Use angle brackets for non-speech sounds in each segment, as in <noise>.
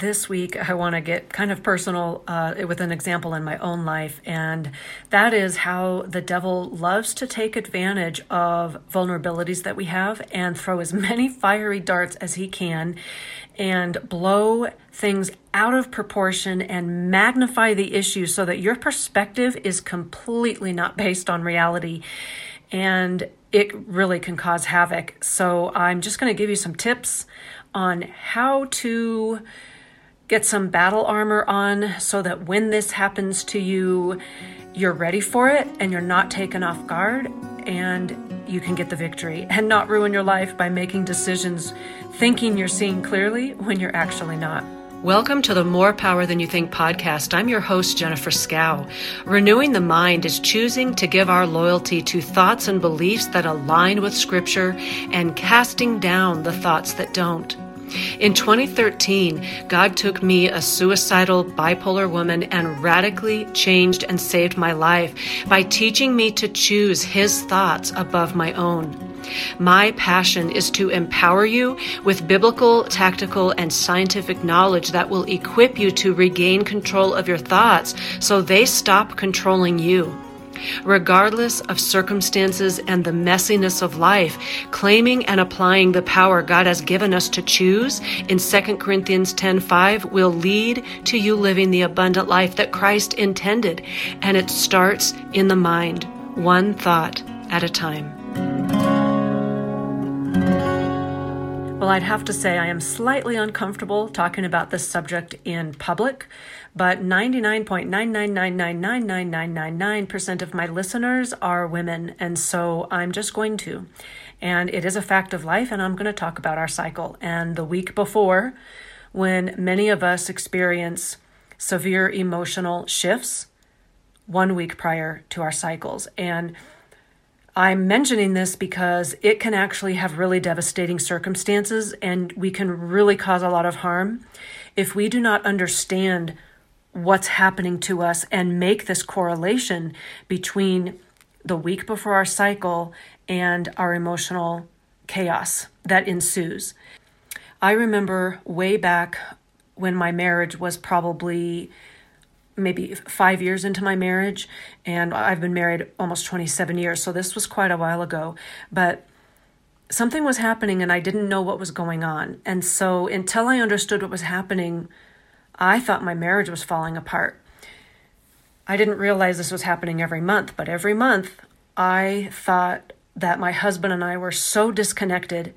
this week I want to get kind of personal uh, with an example in my own life, and that is how the devil loves to take advantage of vulnerabilities that we have and throw as <laughs> many fiery darts as he can and blow things out of proportion and magnify the issue so that your perspective is completely not based on reality. And it really can cause havoc. So, I'm just going to give you some tips on how to get some battle armor on so that when this happens to you, you're ready for it and you're not taken off guard and you can get the victory and not ruin your life by making decisions thinking you're seeing clearly when you're actually not. Welcome to the More Power Than You Think podcast. I'm your host, Jennifer Skaw. Renewing the mind is choosing to give our loyalty to thoughts and beliefs that align with Scripture and casting down the thoughts that don't. In 2013, God took me, a suicidal bipolar woman, and radically changed and saved my life by teaching me to choose His thoughts above my own. My passion is to empower you with biblical, tactical, and scientific knowledge that will equip you to regain control of your thoughts so they stop controlling you regardless of circumstances and the messiness of life, claiming and applying the power God has given us to choose in 2 Corinthians 10:5 will lead to you living the abundant life that Christ intended, and it starts in the mind, one thought at a time. Well, I'd have to say I am slightly uncomfortable talking about this subject in public, but 99.999999999% of my listeners are women, and so I'm just going to. And it is a fact of life, and I'm going to talk about our cycle. And the week before, when many of us experience severe emotional shifts, one week prior to our cycles. And I'm mentioning this because it can actually have really devastating circumstances and we can really cause a lot of harm if we do not understand what's happening to us and make this correlation between the week before our cycle and our emotional chaos that ensues. I remember way back when my marriage was probably maybe five years into my marriage, and I've been married almost 27 years, so this was quite a while ago. But something was happening, and I didn't know what was going on. And so, until I understood what was happening, I thought my marriage was falling apart. I didn't realize this was happening every month, but every month I thought that my husband and I were so disconnected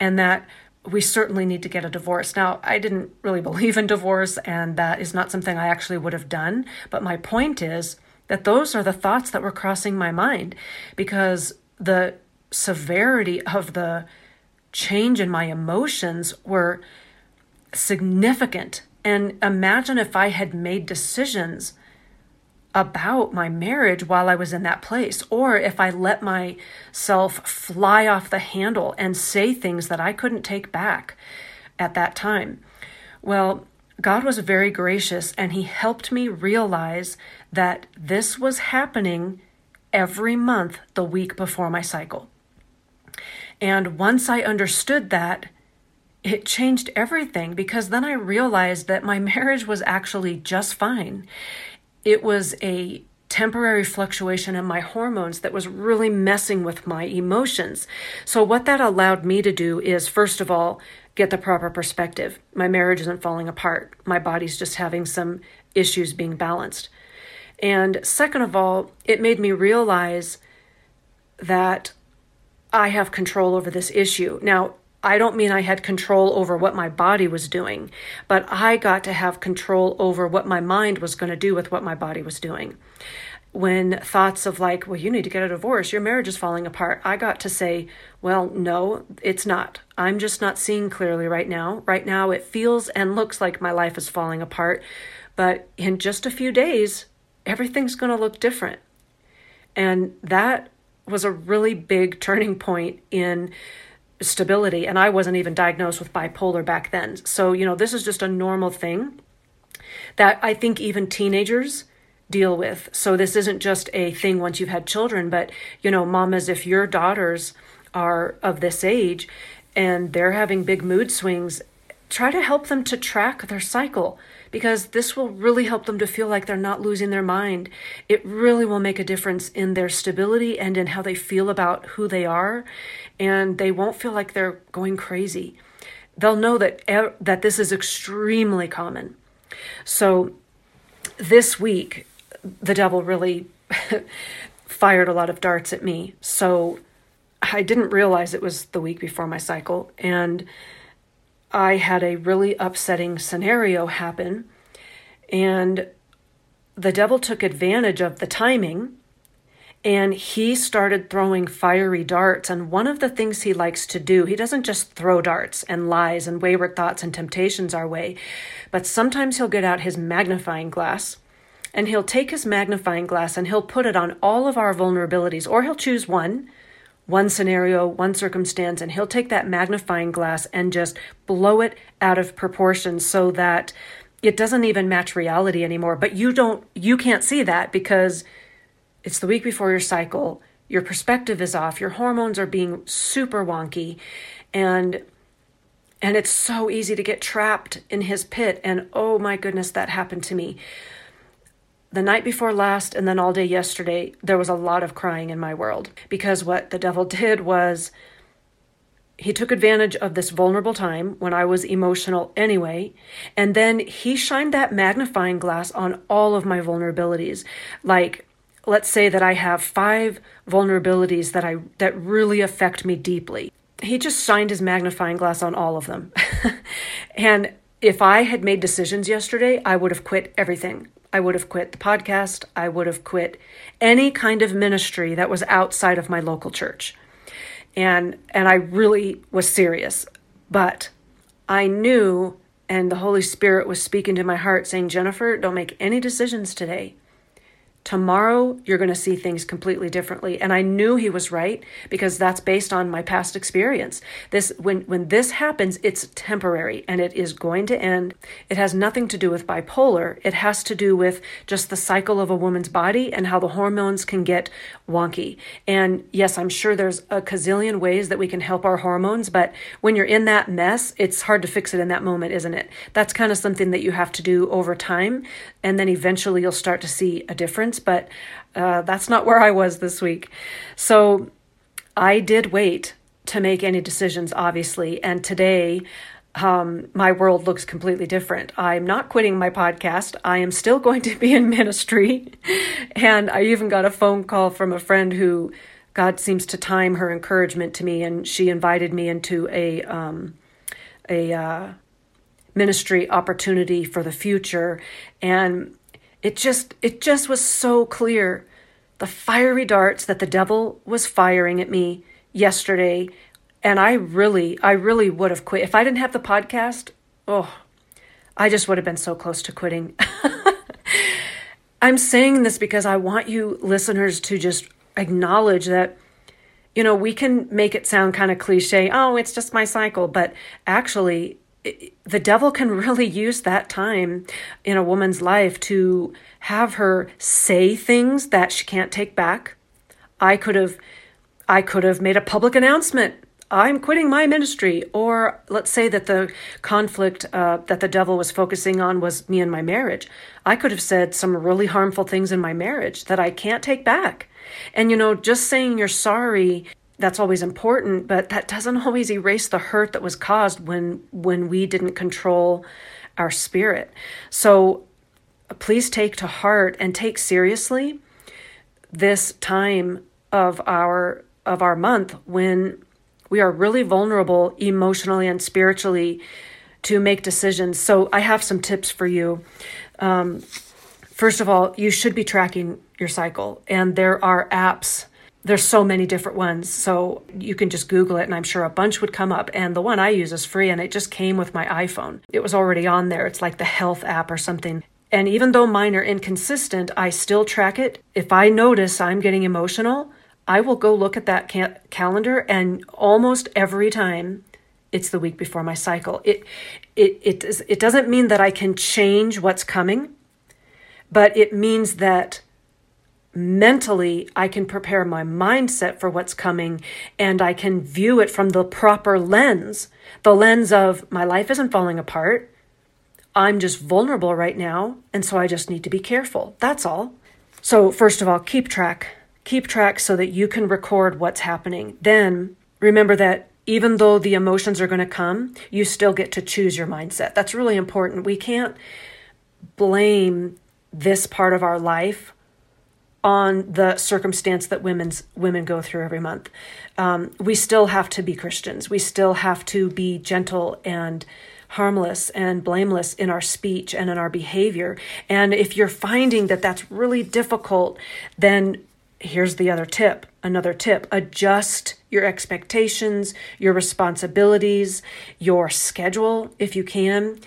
and that we certainly need to get a divorce. Now, I didn't really <laughs> believe in divorce, and that is not something I actually would have done. But my point is that those are the thoughts that were crossing my mind because the severity of the change in my emotions were significant. And imagine if I had made decisions about my marriage while I was in that place, or if I let myself fly off the handle and say things that I couldn't take back at that time. Well, God was very gracious and He helped me realize that this was happening every month the week before my cycle. And once I understood that, it changed everything because then I realized that my <laughs> marriage was actually just fine. It was a temporary fluctuation in my hormones that was really messing with my emotions. So, what that allowed me to do is, first of all, get the proper perspective. My marriage isn't falling apart, my body's just having some issues being balanced. And second of all, it made me realize that I have control over this issue. Now, I don't mean I had control over what my body was doing, but I got to have control over what my mind was going to do with what my body was doing. When thoughts of like, well, you need to get a divorce, your marriage is falling apart, I got to say, well, no, it's not. I'm just not seeing clearly right now. Right now, it feels and looks like my life is falling apart, but in just a few days, everything's going to look different. And that was a really big turning point in stability and I wasn't even diagnosed with bipolar back then. So, you know, this is just a normal thing that I think even teenagers deal with. So this isn't just a thing once you've had children, but you know, mamas if your daughters are of this age and they're having big mood swings try to help them to track their cycle because this will really help them to feel like they're not losing their mind. It really will make a difference in their stability and in how they feel about who they are, and they won't feel like they're going crazy. They'll know that that this is extremely common. So this week the devil really <laughs> fired a lot of darts at me. So I didn't realize it was the week before my cycle and I had a really upsetting scenario happen, and the devil took advantage of the timing and he started throwing fiery darts. And one of the things he likes to do, he doesn't just throw darts and lies and wayward thoughts and temptations our way, but sometimes he'll get out his magnifying glass and he'll take his magnifying glass and he'll put it on all of our vulnerabilities, or he'll choose one one scenario, one circumstance, and he'll take that magnifying glass and just blow it out of proportion so that it doesn't even match reality anymore. But you don't, you can't see that because it's the week before your cycle. Your perspective is off. Your hormones are being super wonky, and and it's so easy to get trapped in his pit. And oh my goodness, that happened to me the night before last and then all day yesterday, there was a lot of crying in my world because what the devil <laughs> did was he took advantage of this vulnerable time when I was emotional anyway, and then he shined that magnifying glass on all of my vulnerabilities. Like, let's say that I have five vulnerabilities that I that really affect me deeply. He just shined his magnifying glass on all of them. <laughs> and if I had made decisions yesterday, I would have quit everything. I would have quit the podcast. I would have quit any kind of ministry that was outside of my local church. And and I really was serious. But I knew and the Holy Spirit was speaking to my heart saying, "Jennifer, don't make any decisions today tomorrow you're going to see things completely differently. And i knew he was right because that's based on my past experience. This when when this happens it's temporary and it is going to end. It has nothing to do with bipolar. It has to do with just the cycle of a woman's body and how the hormones can get wonky. And yes i'm sure there's a gazillion ways that we can help our hormones but when you're in that mess it's hard to fix it in that moment isn't it? That's kind of something that you have to do over time and then eventually you'll start to see a difference but uh, that's not where I was this week. So I did wait to make any decisions, obviously. And today, um, my world looks completely different. I'm not quitting my podcast. I am still going to be in ministry. <laughs> and I even got a phone call from a friend who God seems to time her encouragement to me, and she invited me into a um, a uh, ministry opportunity for the future. And it just it just was so clear the fiery darts that the devil was firing at me yesterday and I really I really would have quit if I didn't have the podcast. Oh, I just would have been so close to quitting. <laughs> I'm saying this because I want you listeners to just acknowledge that you know, we can make it sound kind of cliche, oh, it's just my cycle, but actually the devil can really use that time in a woman's life to have her say things that she can't take back. I could have I could have made a public announcement. I'm quitting my ministry. Or let's say that the conflict uh, that the devil was focusing on was me and my marriage. I could have said some really harmful things in my marriage that I can't take back. And you know, just saying you're sorry that's always important, but that doesn't <laughs> always erase the hurt that was caused when when we didn't control our spirit. So please take to heart and take seriously this time of our of our month when we are really vulnerable emotionally and spiritually to make decisions. So I have some tips for you. Um, first of all, you should be tracking your cycle, and there are apps there's so many different ones. So you can just Google it, and I'm sure a bunch would come up. And the one I use is free, and it just came with my iPhone. It was already on there. It's like the health app or something. And even though mine are inconsistent, I still track it. If I notice I'm getting emotional, I will go look at that ca- calendar, and almost every time it's the week before my cycle. It, it, it, it doesn't mean that I can change what's coming, but it means that mentally I can prepare my mindset for what's coming and I can view it from the proper lens the lens of my life isn't falling apart. I'm just vulnerable right now, and so I just need to be careful. That's all. So, first of all, keep track. Keep track so that you can record what's happening. Then remember that even though the emotions are going to come, you still get to choose your mindset. That's really important. We can't blame this part of our life on the circumstance that women's women go through every month. Um, we still have to be Christians. We still have to be gentle and harmless and blameless in our speech and in our behavior. And if you're finding that that's really difficult, then here's the other tip another tip adjust your expectations, your responsibilities, your schedule if you can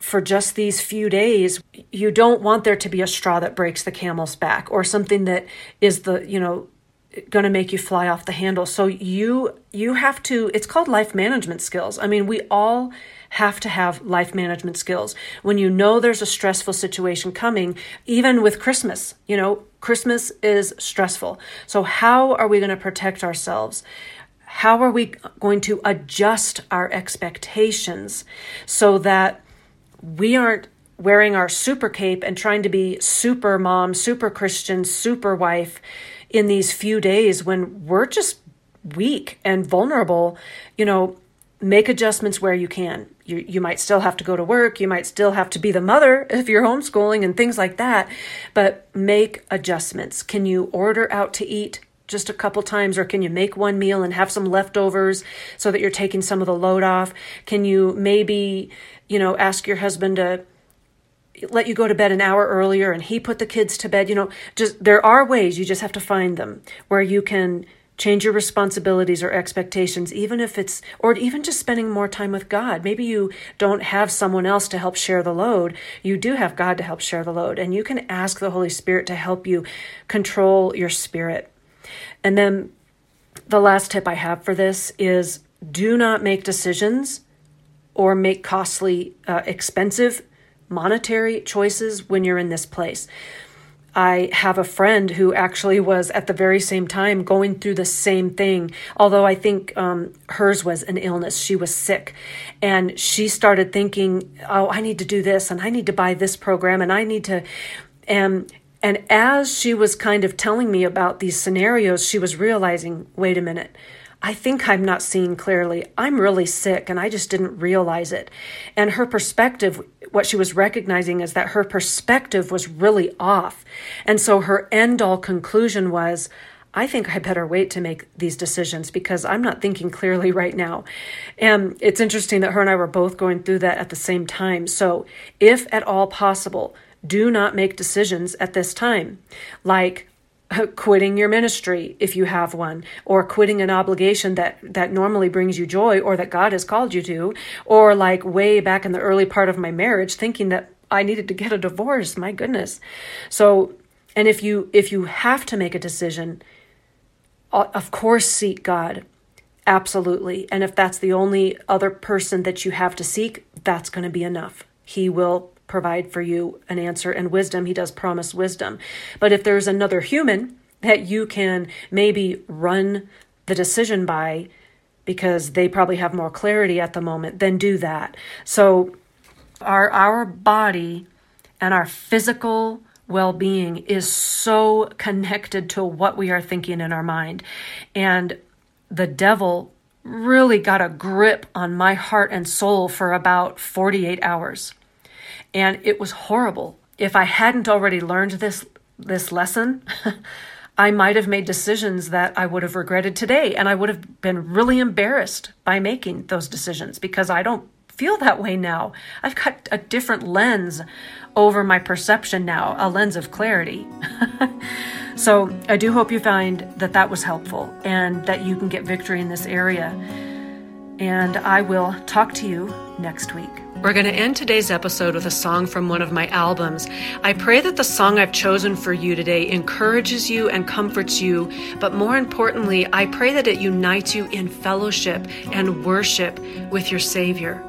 for just these few days, you don't want there to be a straw that breaks the camel's back or something that is the, you know, going to make you fly off the handle. So you you have to it's called life management skills. I mean, we all have to have life management skills. When you know there's a stressful situation coming, even with Christmas, you know, Christmas is stressful. So how are we going to protect ourselves? How are we going to adjust our expectations so that we aren't wearing our super cape and trying to be super mom, super Christian, super wife in these few days when we're just weak and vulnerable, you know, make adjustments where you can. You, you might still have to go to work. You might still have to be the mother <laughs> if you're homeschooling and things like that, but make adjustments. Can you order out to eat? Just a couple times or can you make one meal and have some leftovers so that you're taking some of the load off can you maybe you know, ask your husband to let you go to bed an hour earlier and he put the kids to bed. You know, just there are ways, you just have to find them where you can change your responsibilities or expectations, even if it's, or even just spending more time with God. Maybe you don't have someone else to help share the load. You do have God to help share the load, and you can ask the Holy Spirit to help you control your spirit. And then the last tip I have for this is do not make decisions or make costly, uh, expensive monetary choices when you're in this place. I have a friend who actually was at the very same time going through the same thing, although I think um, hers was an illness. She was sick. And she started thinking, oh, I need to do this and I need to buy this program and I need to. And, and as she was kind of telling me about these scenarios, she was realizing wait a minute, I think I'm not seeing clearly. I'm really sick and I just didn't realize it. And her perspective, what she was recognizing is that her perspective was really off. And so her end all conclusion was, I think I better wait to make these decisions because I'm not thinking clearly <laughs> right now. And it's interesting that her and I were both going through that at the same time. So, if at all possible, do not make decisions at this time. Like, uh, quitting your ministry if you have one or quitting an obligation that that normally brings you joy or that God has called you to or like way back in the early part of my marriage thinking that I needed to get a divorce. My goodness. So and if you if you have to make a decision of course seek God. Absolutely. And if that's the only other person that you have to seek that's going to be enough. He will provide for you an answer and wisdom. He does promise wisdom. But if there's another human that you can maybe run the decision by because they probably have more clarity at the moment, then do that. So our our body and our physical well-being is so connected to what we are thinking in our mind. And the devil really got a grip on my heart and soul for about 48 hours and it was horrible. If I hadn't already learned this this lesson, <laughs> I might have made decisions that I would have regretted today and I would have been really embarrassed by making those decisions because I don't feel that way now. I've got a different lens over my perception now, a lens of clarity. <laughs> so, I do hope you find that that was helpful and that you can get victory in this area. And I will talk to you next week. We're going to end today's episode with a song from one of my albums. I pray that the song I've chosen for you today encourages you and comforts you, but more importantly, I pray that it unites you in fellowship and worship with your Savior.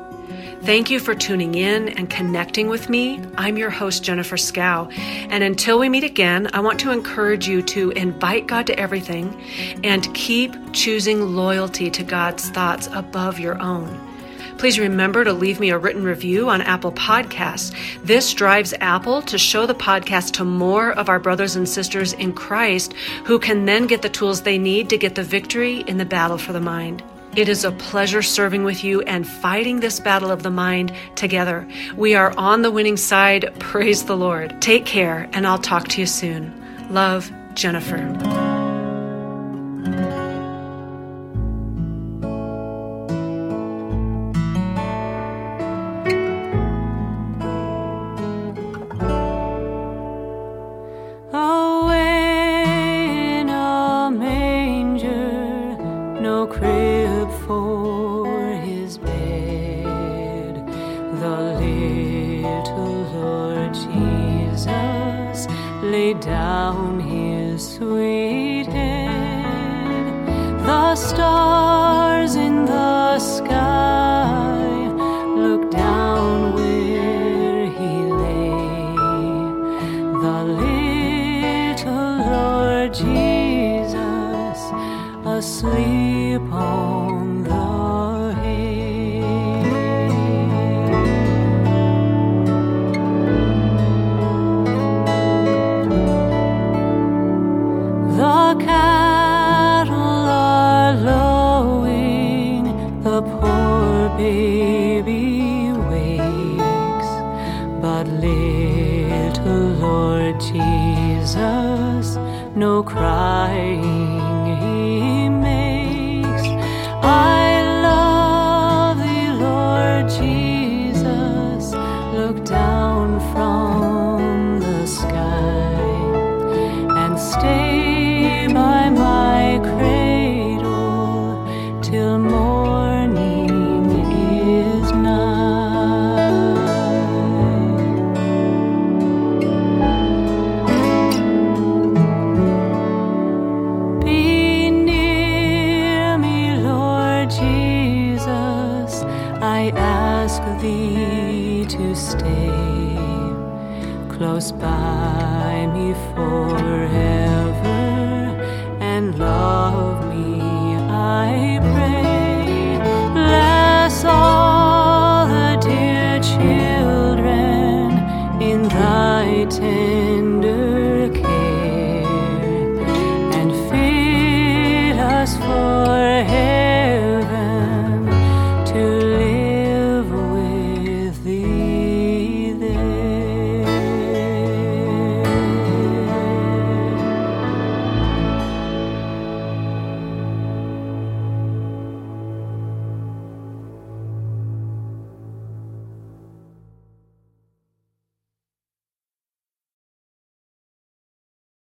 Thank you for tuning in and connecting with me. I'm your host, Jennifer Skaw. And until we meet again, I want to encourage you to invite God to everything and keep choosing loyalty to God's thoughts above your own. Please remember to leave me a written review on Apple Podcasts. This drives Apple to show the podcast to more of our brothers and sisters in Christ who can then get the tools they need to get the victory in the battle for the mind. It is a pleasure serving with you and fighting this battle of the mind together. We are on the winning side. <laughs> Praise the Lord. Take care, and I'll talk to you soon. Love, Jennifer. Down his sweet head. The stars in the sky look down where he lay. The little Lord Jesus asleep on no crying he makes. I love thee, Lord Jesus, look down from the sky and stay by my cradle till morning. thee tend